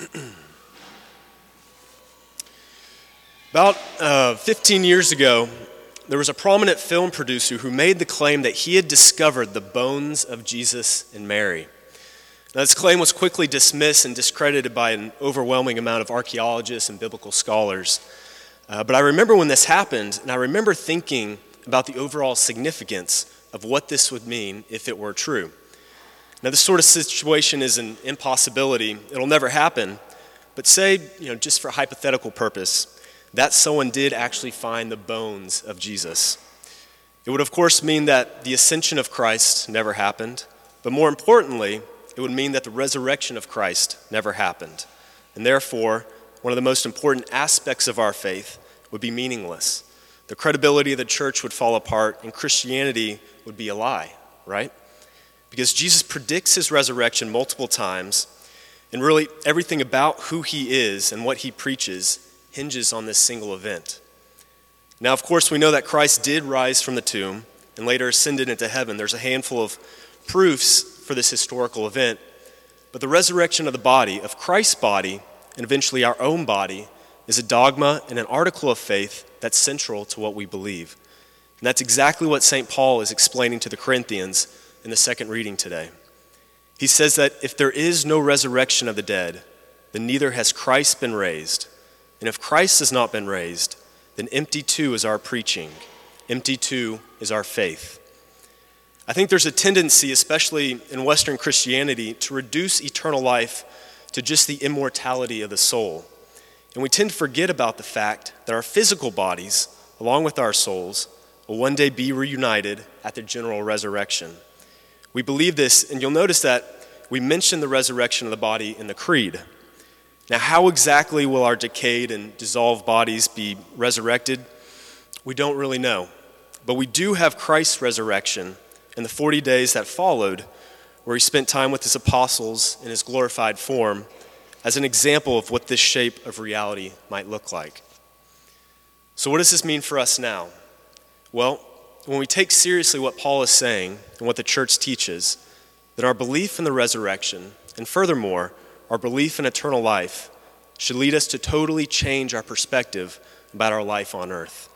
About uh, 15 years ago, there was a prominent film producer who made the claim that he had discovered the bones of Jesus and Mary. Now, this claim was quickly dismissed and discredited by an overwhelming amount of archaeologists and biblical scholars. Uh, but I remember when this happened, and I remember thinking about the overall significance of what this would mean if it were true. Now, this sort of situation is an impossibility. It'll never happen. But say, you know, just for hypothetical purpose, that someone did actually find the bones of Jesus. It would, of course, mean that the ascension of Christ never happened. But more importantly, it would mean that the resurrection of Christ never happened. And therefore, one of the most important aspects of our faith would be meaningless. The credibility of the church would fall apart, and Christianity would be a lie, right? Because Jesus predicts his resurrection multiple times, and really everything about who he is and what he preaches hinges on this single event. Now, of course, we know that Christ did rise from the tomb and later ascended into heaven. There's a handful of proofs for this historical event. But the resurrection of the body, of Christ's body, and eventually our own body, is a dogma and an article of faith that's central to what we believe. And that's exactly what St. Paul is explaining to the Corinthians in the second reading today. He says that if there is no resurrection of the dead, then neither has Christ been raised. And if Christ has not been raised, then empty too is our preaching, empty too is our faith. I think there's a tendency, especially in Western Christianity, to reduce eternal life to just the immortality of the soul. And we tend to forget about the fact that our physical bodies, along with our souls, will one day be reunited at the general resurrection. We believe this, and you'll notice that we mention the resurrection of the body in the Creed. Now, how exactly will our decayed and dissolved bodies be resurrected? We don't really know. But we do have Christ's resurrection in the 40 days that followed, where he spent time with his apostles in his glorified form, as an example of what this shape of reality might look like. So, what does this mean for us now? Well, when we take seriously what Paul is saying and what the church teaches, then our belief in the resurrection, and furthermore, our belief in eternal life, should lead us to totally change our perspective about our life on earth.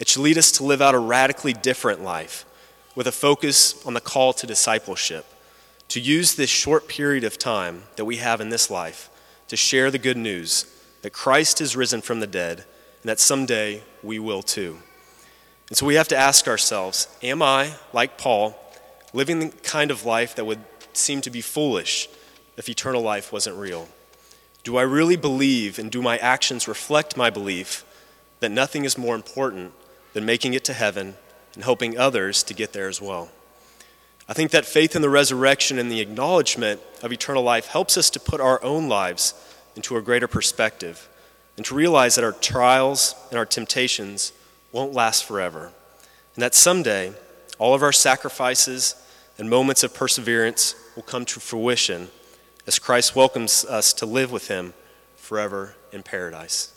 It should lead us to live out a radically different life with a focus on the call to discipleship, to use this short period of time that we have in this life to share the good news that Christ is risen from the dead and that someday we will too. And so we have to ask ourselves Am I, like Paul, living the kind of life that would seem to be foolish if eternal life wasn't real? Do I really believe and do my actions reflect my belief that nothing is more important than making it to heaven and hoping others to get there as well. I think that faith in the resurrection and the acknowledgement of eternal life helps us to put our own lives into a greater perspective and to realize that our trials and our temptations won't last forever, and that someday all of our sacrifices and moments of perseverance will come to fruition as Christ welcomes us to live with Him forever in paradise.